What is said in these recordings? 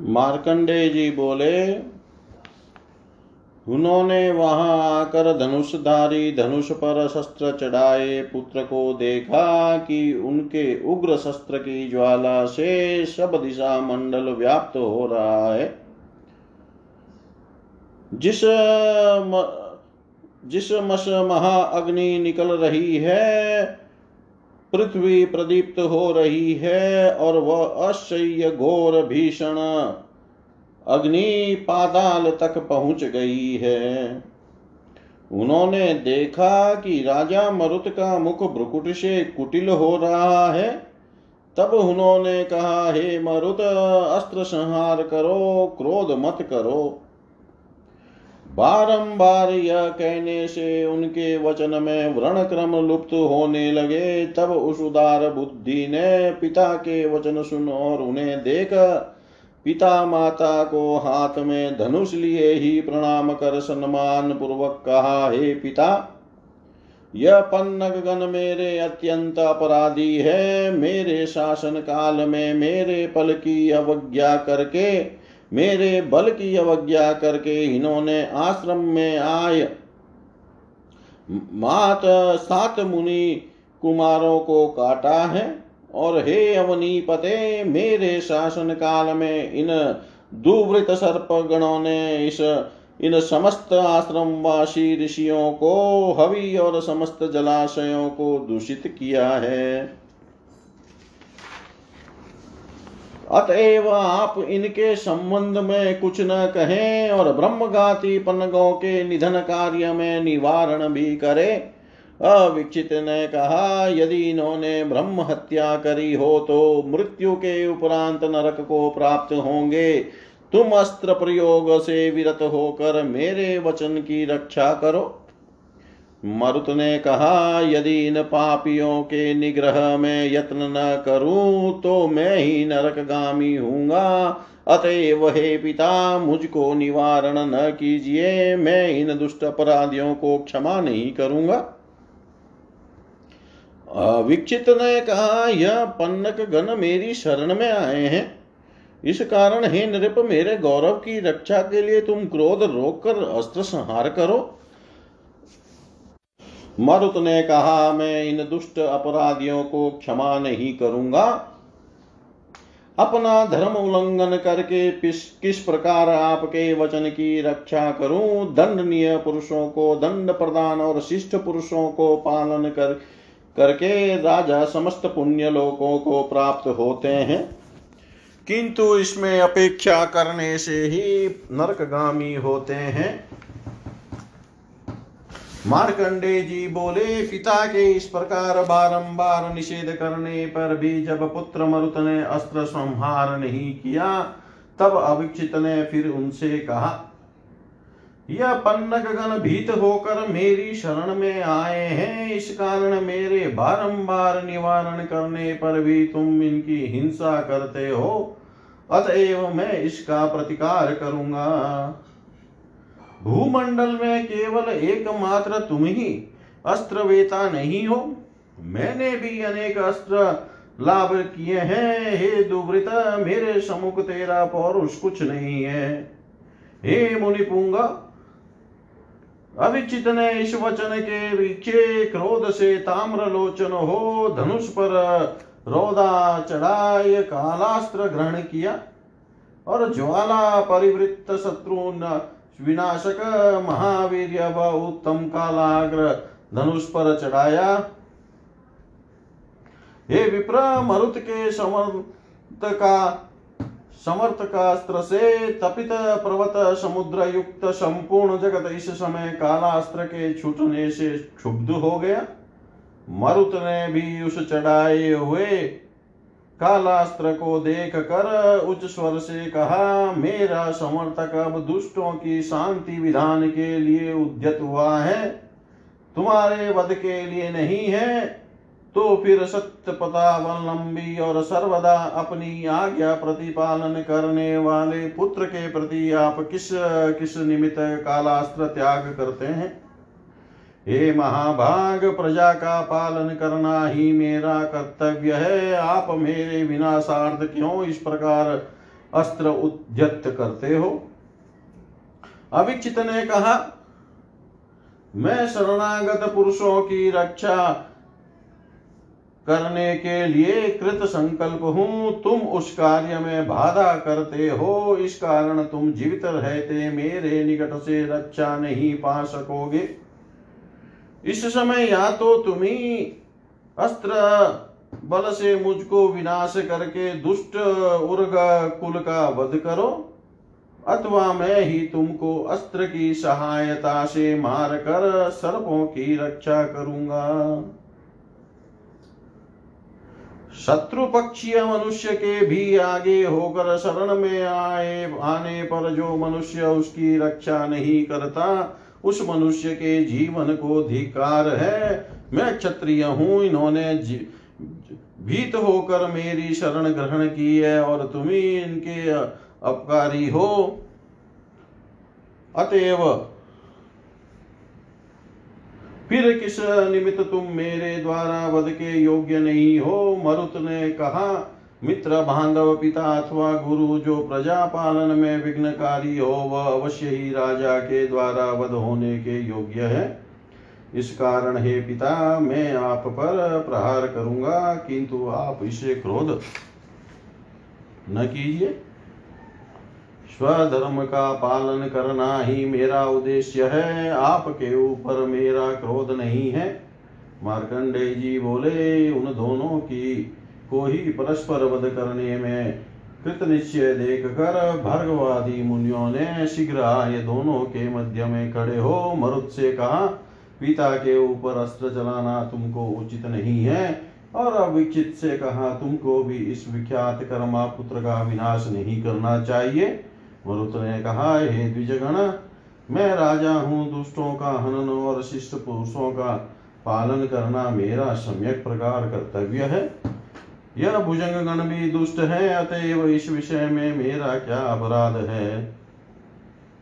मार्कंडे जी बोले उन्होंने वहाँ आकर धनुषधारी धनुष पर शस्त्र चढ़ाए। पुत्र को देखा कि उनके उग्र शस्त्र की ज्वाला से सब दिशा मंडल व्याप्त हो रहा है। जिस म, जिस मस महा अग्नि निकल रही है पृथ्वी प्रदीप्त हो रही है और वह असह्य घोर भीषण अग्नि पाताल तक पहुँच गई है। उन्होंने देखा कि राजा मरुत का मुख भ्रुकुट से कुटिल हो रहा है। तब उन्होंने कहा, हे मरुत, अस्त्र संहार करो, क्रोध मत करो। बारंबार यह कहने से उनके वचन में व्रण क्रम लुप्त होने लगे। तब उस उदार बुद्धि ने पिता के वचन सुन और उन्हें देख, पिता माता को हाथ में धनुष लिए ही प्रणाम कर सम्मान पूर्वक कहा, हे पिता, यह पन्नग गण मेरे अत्यंत अपराधी है। मेरे शासन काल में मेरे पल की अवज्ञा करके मेरे बल की अवज्ञा करके इन्होंने आश्रम में आय मात सात मुनि कुमारों को काटा है और हे अवनी पते, मेरे शासन काल में इन दुवृत सर्प गणों ने इस, इन समस्त आश्रमवासी ऋषियों को हवि और समस्त जलाशयों को दूषित किया है। अतएव आप इनके संबंध में कुछ न कहें और ब्रह्मगाती पन्नगों के निधन कार्य में निवारण भी करें। अविक्षित ने कहा, यदि इन्होंने ब्रह्म हत्या करी हो तो मृत्यु के उपरांत नरक को प्राप्त होंगे। तुम अस्त्र प्रयोग से विरत होकर मेरे वचन की रक्षा करो। मरुत ने कहा, यदि इन पापियों के निग्रह में यत्न न करूँ तो मैं ही नरकगामी हूँगा। अतएव हे पिता, मुझको निवारण न कीजिए, मैं इन दुष्ट अपराधियों को क्षमा नहीं करूँगा। विक्षित ने कहा, यह पन्नक गण मेरी शरण में आए हैं। इस कारण हे नृप, मेरे गौरव की रक्षा के लिए तुम क्रोध रोककर अस्त्र संहार करो। मरुत ने कहा, मैं इन दुष्ट अपराधियों को क्षमा नहीं करूँगा। अपना धर्म उल्लंघन करके किस प्रकार आपके वचन की रक्षा करूँ? दंडनीय पुरुषों को दंड प्रदान और शिष्ट पुरुषों को पालन कर, करके राजा समस्त पुण्य लोकों को प्राप्त होते हैं। किंतु इसमें अपेक्षा करने से ही नरकगामी होते हैं। मार्कंडे जी बोले, पिता के इस प्रकार बारंबार निषेध करने पर भी जब पुत्र मरुत ने अस्त्र संहार नहीं किया, तब अविक्षित ने फिर उनसे कहा, यह पन्नक गण भीत होकर मेरी शरण में आए हैं। इस कारण मेरे बारंबार निवारण करने पर भी तुम इनकी हिंसा करते हो। अतएव मैं इसका प्रतिकार करूँगा। भूमंडल में केवल एकमात्र तुम ही अस्त्र वेता नहीं हो। मैंने भी अनेक अस्त्र लाभ किए हैं। हे दुवृत मेरे समुख तेरा पौरुष कुछ नहीं है। हे मुनिपुंगा अभिचित ने इस वचन के पीछे क्रोध से ताम्र लोचन हो। धनुष पर रोदा चढ़ाए, कालास्त्र ग्रहण किया और ज्वाला परिवृत्त शत्रु विनाशक महावीर व उत्तम कालाग्र धनुष पर चढ़ाया। हे विप्र, मरुत के समर्थ का समर्थकास्त्र से तपित पर्वत समुद्र युक्त संपूर्ण जगत इस समय कालास्त्र के छूटने से क्षुब्ध हो गया। मरुत ने भी उस चढ़ाए हुए कालास्त्र को देख कर उच्च स्वर से कहा, मेरा समर्थक अब दुष्टों की शांति विधान के लिए उद्यत हुआ है। तुम्हारे वध के लिए नहीं है तो फिर सत्य पतावलंबी और सर्वदा अपनी आज्ञा प्रतिपालन करने वाले पुत्र के प्रति आप किस किस निमित्त कालास्त्र त्याग करते हैं? हे महाभाग, प्रजा का पालन करना ही मेरा कर्तव्य है। आप मेरे विनाशार्थ क्यों इस प्रकार अस्त्र उद्यत करते हो? अभिचित ने कहा, मैं शरणागत पुरुषों की रक्षा करने के लिए कृत संकल्प हूँ। तुम उस कार्य में बाधा करते हो। इस कारण तुम जीवित रहते मेरे निकट से रक्षा नहीं पा सकोगे। इस समय या तो तुम्ही अस्त्र बल से मुझको विनाश करके दुष्ट उर्ग कुल का वध करो, अथवा मैं ही तुमको अस्त्र की सहायता से मार कर सर्पों की रक्षा करूँगा। शत्रु पक्षीय मनुष्य के भी आगे होकर शरण में आए, आने पर जो मनुष्य उसकी रक्षा नहीं करता उस मनुष्य के जीवन को धिकार है। मैं क्षत्रिय हूँ, इन्होंने भीत होकर मेरी शरण ग्रहण की है और तुम्हें इनके अपकारी हो। अतएव, फिर किस निमित्त तुम मेरे द्वारा वध के योग्य नहीं हो? मरुत ने कहा मित्र बांधव पिता अथवा गुरु जो प्रजा पालन में विघ्नकारी हो, वह अवश्य ही राजा के द्वारा वध होने के योग्य है। इस कारण हे पिता, मैं आप पर प्रहार करूँगा, किंतु आप इसे क्रोध न कीजिए। स्वधर्म का पालन करना ही मेरा उद्देश्य है, आपके ऊपर मेरा क्रोध नहीं है। मार्कंडे जी बोले, उन दोनों की को ही परस्पर वध करने में। कृत निश्चय देख कर भर्गवादी मुनियों ने शीघ्र आए दोनों के मध्य में खड़े हो मरुत से कहा, पिता के ऊपर अस्त्र चलाना तुमको उचित नहीं है। और अविचित से कहा, तुमको भी इस विख्यात कर्मा पुत्र का विनाश नहीं करना चाहिए। मरुत ने कहा, हे द्विजगण, मैं राजा हूँ, दुष्टों का हनन और शिष्ट पुरुषों का पालन करना मेरा सम्यक प्रकार कर्तव्य है। यह भुजंग गण भी दुष्ट है अतएव इस विषय में मेरा क्या अपराध है?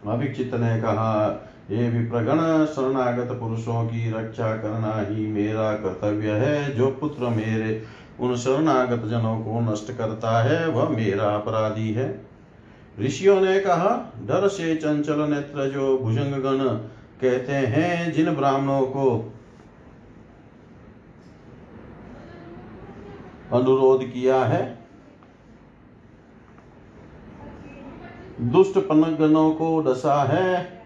अभिक्षित ने कहा, ये विप्रगण शरणागत पुरुषों की रक्षा करना ही मेरा कर्तव्य है। जो पुत्र मेरे उन शरणागत जनों को नष्ट करता है, वह मेरा अपराधी है। ऋषियों ने कहा, डर से चंचल नेत्र जो भुजंग गण कहते हैं, जिन ब्राह्मणों को अनुरोध किया है। दुष्ट पनक गणों को डसा है।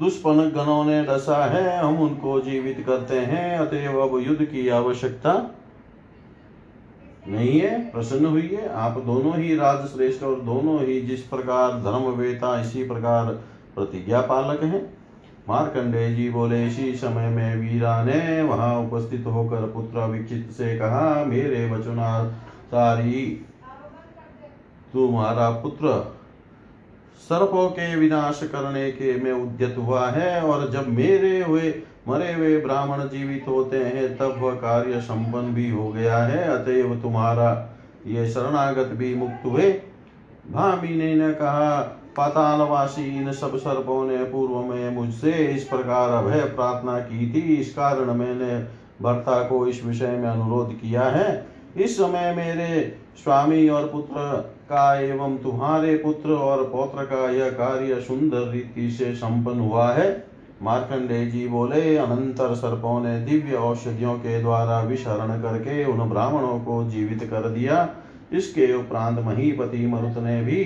दुष्पन गणों ने डसा है, हम उनको जीवित करते हैं, अतएव अब युद्ध की आवश्यकता नहीं है, प्रसन्न हुई है। आप दोनों ही राज श्रेष्ठ और दोनों ही जिस प्रकार धर्म वेता इसी प्रकार प्रतिज्ञा पालक हैं। मार्कंडे जी बोले, इसी समय में वीरा ने वहाँ उपस्थित होकर पुत्र विचित से कहा, मेरे वचनासारी तुम्हारा पुत्र सर्पों के विनाश करने के में उद्यत हुआ है, और जब मेरे हुए, मरे हुए ब्राह्मण जीवित होते हैं, तब वह कार्य संपन्न भी हो गया है, अतएव तुम्हारा ये शरणागत भी मुक्त हुए। भामिनी ने कहा पातालवासी इन सब सर्पों ने पूर्व में मुझसे इस प्रकार अभय प्रार्थना की थी। इस कारण मैंने भर्ता को इस विषय में अनुरोध किया है। इस समय मेरे स्वामी और पुत्र का एवं तुम्हारे पुत्र और पौत्र का यह कार्य सुंदर रीति से संपन्न हुआ है। मार्कंडे जी बोले, अनंतर सर्पों ने दिव्य औषधियों के द्वारा विशरण करके उन ब्राह्मणों को जीवित कर दिया। इसके उपरांत महीपति मरुत ने भी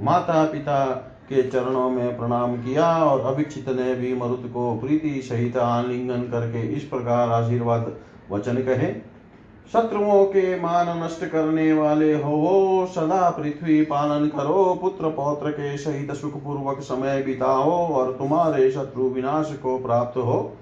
माता पिता के चरणों में प्रणाम किया और अभिक्षित ने भी मरुत को प्रीति सहित आलिंगन करके इस प्रकार आशीर्वाद वचन कहे। शत्रुओं के मान नष्ट करने वाले हो, सदा पृथ्वी पालन करो, पुत्र पौत्र के सहित सुखपूर्वक समय बिताओ और तुम्हारे शत्रु विनाश को प्राप्त हो।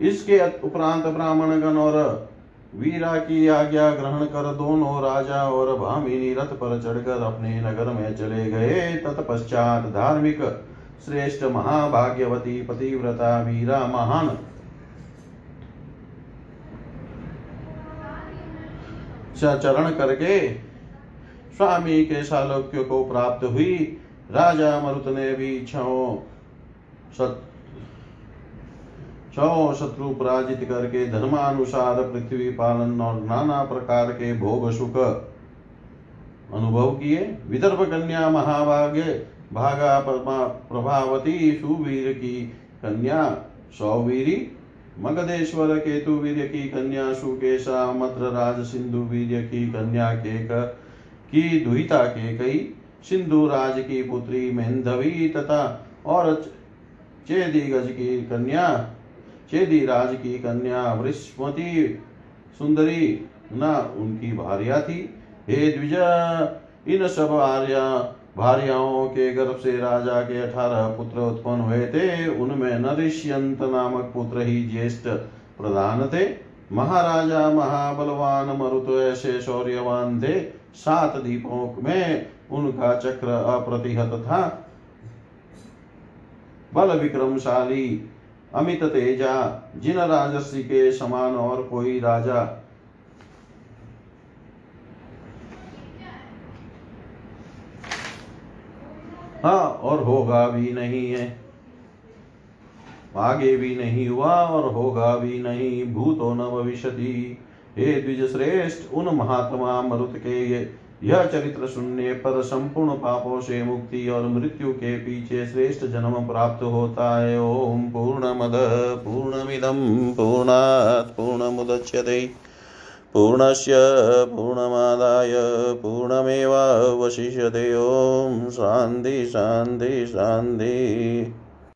इसके उपरांत ब्राह्मण गण और वीरा की आज्ञा ग्रहण कर दोनों राजा और भामिनी रथ पर चढ़कर अपने नगर में चले गए। तत्पश्चात धार्मिक, श्रेष्ठ, महाभाग्यवती, पतिव्रता, वीरा, महान। चरण करके स्वामी के सालोक्य को प्राप्त हुई। राजा मरुत ने भी छो छो शत्रु पराजित करके धर्मानुसार पृथ्वी पालन और नाना प्रकार के भोग सुख अनुभव किए। विदर्भ कन्या महाभाग्य, भागा प्रभावती सुवीर की कन्या सौवीरी, मगधेश्वर केतु वीर की कन्या सुकेशा मद्र राज सिंधु वीर की कन्या के की, दुहिता के कई सिंधु राज की पुत्री मेन्धवी तथा और चेदी गज की कन्या चेदी राज की कन्या वृष्मती सुंदरी, न उनकी भार्या थी। हे द्विज, इन सब आर्या, भार्याओं के गर्भ से राजा के अठारह पुत्र उत्पन्न हुए थे। उनमें नरिष्यंत नामक पुत्र ही ज्येष्ठ प्रधान थे। महाराजा, महाबलवान, मरुत ऐसे शौर्यवान थे। सात दीपों में उनका चक्र अप्रतिहत था। बल विक्रमशाली अमित तेजा, जिन राजसी के समान और कोई राजा। हाँ और होगा भी नहीं है। आगे भी नहीं हुआ और होगा भी नहीं। भूतो न भविष्य हे द्विज श्रेष्ठ उन महात्मा मरुत के ये, यह चरित्र सुनने पर संपूर्ण पापों से मुक्ति और मृत्यु के पीछे श्रेष्ठ जन्म प्राप्त होता है। ओम पूर्ण मद पूर्णमिदम पूर्णात् पूर्णमुदच्यते पूर्णस्य पूर्णमादाय पूर्णमेवावशिष्यते। ॐ शान्ति शान्ति शान्ति